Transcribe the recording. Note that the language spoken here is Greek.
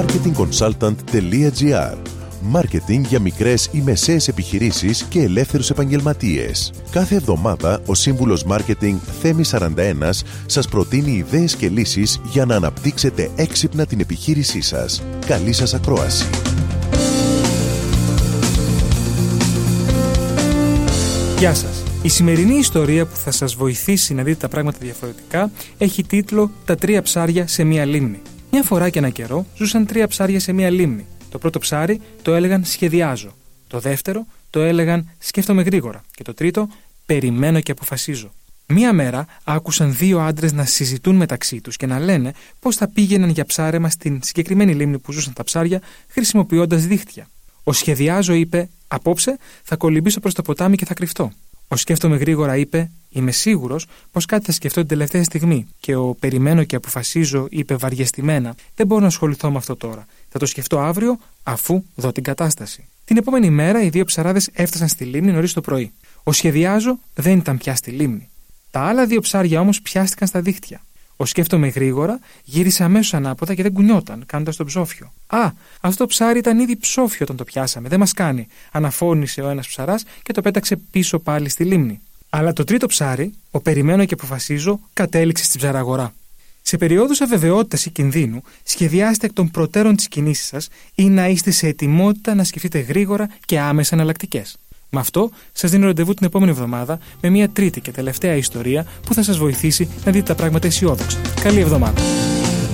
marketingconsultant.gr Μάρκετινγκ για μικρές ή μεσαίες επιχειρήσεις και ελεύθερους επαγγελματίες. Κάθε εβδομάδα ο σύμβουλος Μάρκετινγκ Θέμη 41 σας προτείνει ιδέες και λύσεις για να αναπτύξετε έξυπνα την επιχείρησή σας. Καλή σας ακρόαση! Γεια σας! Η σημερινή ιστορία που θα σας βοηθήσει να δείτε τα πράγματα διαφορετικά έχει τίτλο «Τα τρία ψάρια σε μία λίμνη». Μια φορά και ένα καιρό ζούσαν τρία ψάρια σε μία λίμνη. Το πρώτο ψάρι το έλεγαν σχεδιάζω. Το δεύτερο το έλεγαν σκέφτομαι γρήγορα. Και το τρίτο περιμένω και αποφασίζω. Μία μέρα άκουσαν δύο άντρες να συζητούν μεταξύ τους και να λένε πώς θα πήγαιναν για ψάρεμα στην συγκεκριμένη λίμνη που ζούσαν τα ψάρια χρησιμοποιώντας δίχτυα. Ο σχεδιάζω είπε: Απόψε θα κολυμπήσω προς το ποτάμι και θα κρυφτώ. Ο σκέφτομαι γρήγορα είπε: Είμαι σίγουρος πως κάτι θα σκεφτώ την τελευταία στιγμή. Και ο περιμένω και αποφασίζω είπε βαριεστημένα: Δεν μπορώ να ασχοληθώ με αυτό τώρα. Θα το σκεφτώ αύριο, αφού δω την κατάσταση. Την επόμενη μέρα οι δύο ψαράδες έφτασαν στη λίμνη νωρίς το πρωί. Ο σχεδιάζω δεν ήταν πια στη λίμνη. Τα άλλα δύο ψάρια όμως πιάστηκαν στα δίχτυα. Ο σκέφτομαι γρήγορα, γύρισε αμέσως ανάποδα και δεν κουνιόταν, κάνοντας το ψόφιο. Α, αυτό το ψάρι ήταν ήδη ψόφιο όταν το πιάσαμε, δεν μας κάνει, αναφώνησε ο ένας ψαράς και το πέταξε πίσω πάλι στη λίμνη. Αλλά το τρίτο ψάρι, ο περιμένω και αποφασίζω, κατέληξε στην ψαραγορά. Σε περιόδους αβεβαιότητας ή κινδύνου, σχεδιάστε εκ των προτέρων τις κινήσεις σας ή να είστε σε ετοιμότητα να σκεφτείτε γρήγορα και άμεσα εναλλακτικές. Με αυτό, σας δίνω ραντεβού την επόμενη εβδομάδα με μια τρίτη και τελευταία ιστορία που θα σας βοηθήσει να δείτε τα πράγματα αισιόδοξα. Καλή εβδομάδα.